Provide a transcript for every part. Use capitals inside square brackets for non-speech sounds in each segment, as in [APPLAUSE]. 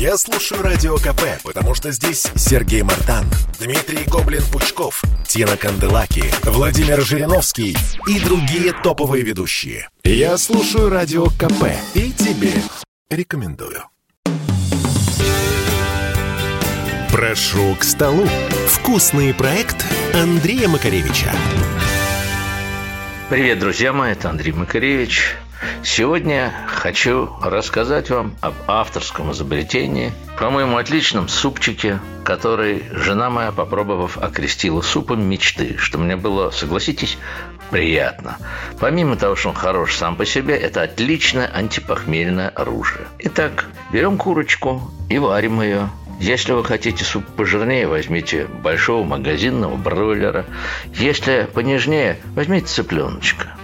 Я слушаю Радио КП, потому что здесь Сергей Мартан, Дмитрий Гоблин-Пучков, Тина Канделаки, Владимир Жириновский и другие топовые ведущие. Я слушаю Радио КП и тебе рекомендую. Прошу к столу. Вкусный проект Андрея Макаревича. Привет, друзья мои, это Андрей Макаревич. Сегодня хочу рассказать вам об авторском изобретении, по-моему, отличном супчике, который жена моя, попробовав, окрестила супом мечты, что мне было, согласитесь, приятно. Помимо того, что он хорош сам по себе, это отличное антипохмельное оружие. Итак, берем курочку и варим ее если вы хотите суп пожирнее, возьмите большого магазинного бройлера. Если понежнее, возьмите цыпленочка.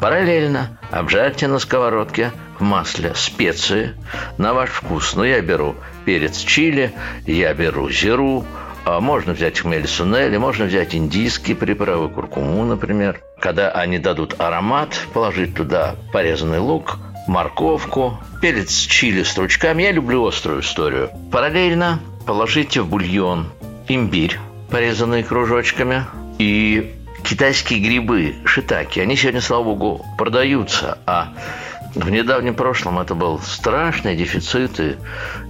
Параллельно обжарьте на сковородке в масле специи на ваш вкус. Ну, я беру перец чили, я беру зиру, а можно взять хмель сунели, можно взять индийские приправы, куркуму, например. Когда они дадут аромат, положить туда порезанный лук, морковку, перец чили стручками. Я люблю острую историю. Параллельно положите в бульон имбирь, порезанный кружочками, и китайские грибы, шитаки. Они сегодня, слава богу, продаются, а в недавнем прошлом это был страшный дефицит, и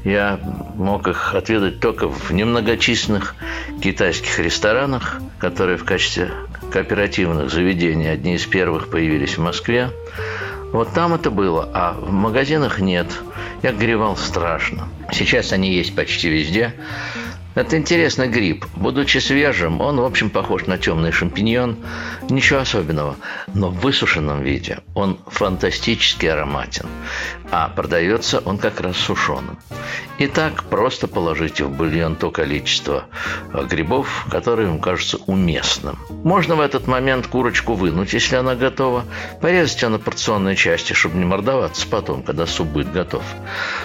я мог их отведать только в немногочисленных китайских ресторанах, которые в качестве кооперативных заведений одни из первых появились в Москве. Вот там это было, а в магазинах нет. Я горевал страшно. Сейчас они есть почти везде. Это интересный гриб. Будучи свежим, он, в общем, похож на темный шампиньон. Ничего особенного. Но в высушенном виде он фантастически ароматен. А продается он как раз сушеным. Итак, просто положите в бульон то количество э, грибов, которое вам кажется уместным. Можно в этот момент курочку вынуть, если она готова. Порезать ее на порционные части, чтобы не мордоваться потом, когда суп будет готов.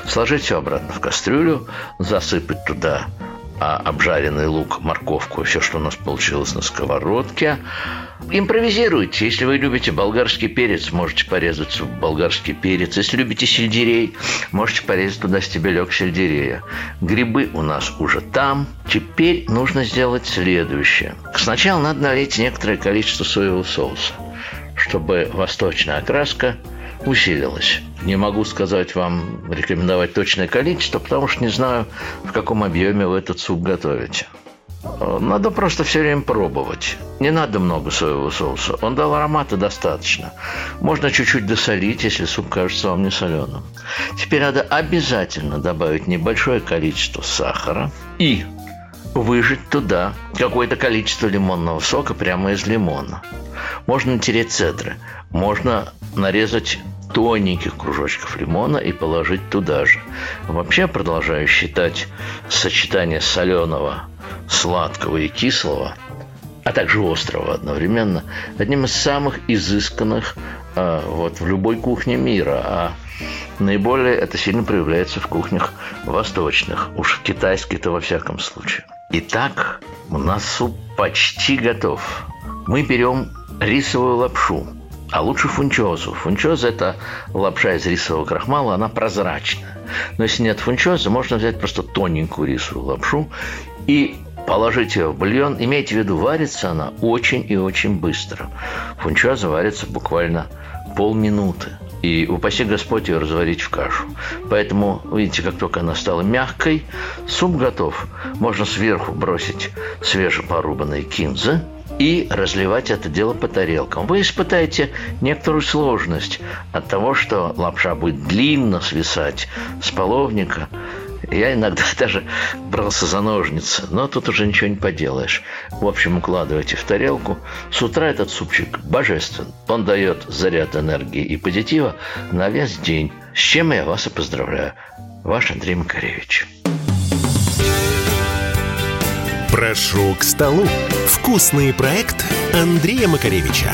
Сложить все обратно в кастрюлю, засыпать туда обжаренный лук, морковку, все, что у нас получилось на сковородке. Импровизируйте. Если вы любите болгарский перец, можете порезать болгарский перец. Если любите сельдерей, можете порезать туда стебелек сельдерея. Грибы у нас уже там. Теперь нужно сделать следующее. Сначала надо налить некоторое количество соевого соуса, чтобы восточная окраска усилилась. Не могу сказать вам, рекомендовать точное количество, потому что не знаю, в каком объеме вы этот суп готовите. Надо просто все время пробовать. Не надо много соевого соуса. Он дал аромата достаточно. Можно чуть-чуть досолить, если суп кажется вам не соленым. Теперь надо обязательно добавить небольшое количество сахара и выжать туда какое-то количество лимонного сока прямо из лимона. Можно натереть цедры. Можно нарезать тоненьких кружочков лимона и положить туда же. Вообще продолжаю считать сочетание соленого, сладкого и кислого, а также острого одновременно, одним из самых изысканных а, вот, в любой кухне мира. А наиболее это сильно проявляется в кухнях восточных, уж в китайской-то во всяком случае. Итак, у нас суп почти готов. Мы берем рисовую лапшу – а лучше фунчозу. Фунчоза – это лапша из рисового крахмала, она прозрачная. Но если нет фунчозы, можно взять просто тоненькую рисовую лапшу и положить ее в бульон. Имейте в виду, варится она очень и очень быстро. Фунчоза варится буквально полминуты. И упаси Господь ее разварить в кашу. Поэтому, видите, как только она стала мягкой, суп готов. Можно сверху бросить свежепорубанные кинзы – и разливать это дело по тарелкам. Вы испытаете некоторую сложность от того, что лапша будет длинно свисать с половника. Я иногда [LAUGHS] даже брался за ножницы, но тут уже ничего не поделаешь. В общем, укладывайте в тарелку. С утра этот супчик божествен. Он дает заряд энергии и позитива на весь день. С чем я вас и поздравляю. Ваш Андрей Макаревич. Прошу к столу. Вкусный проект Андрея Макаревича.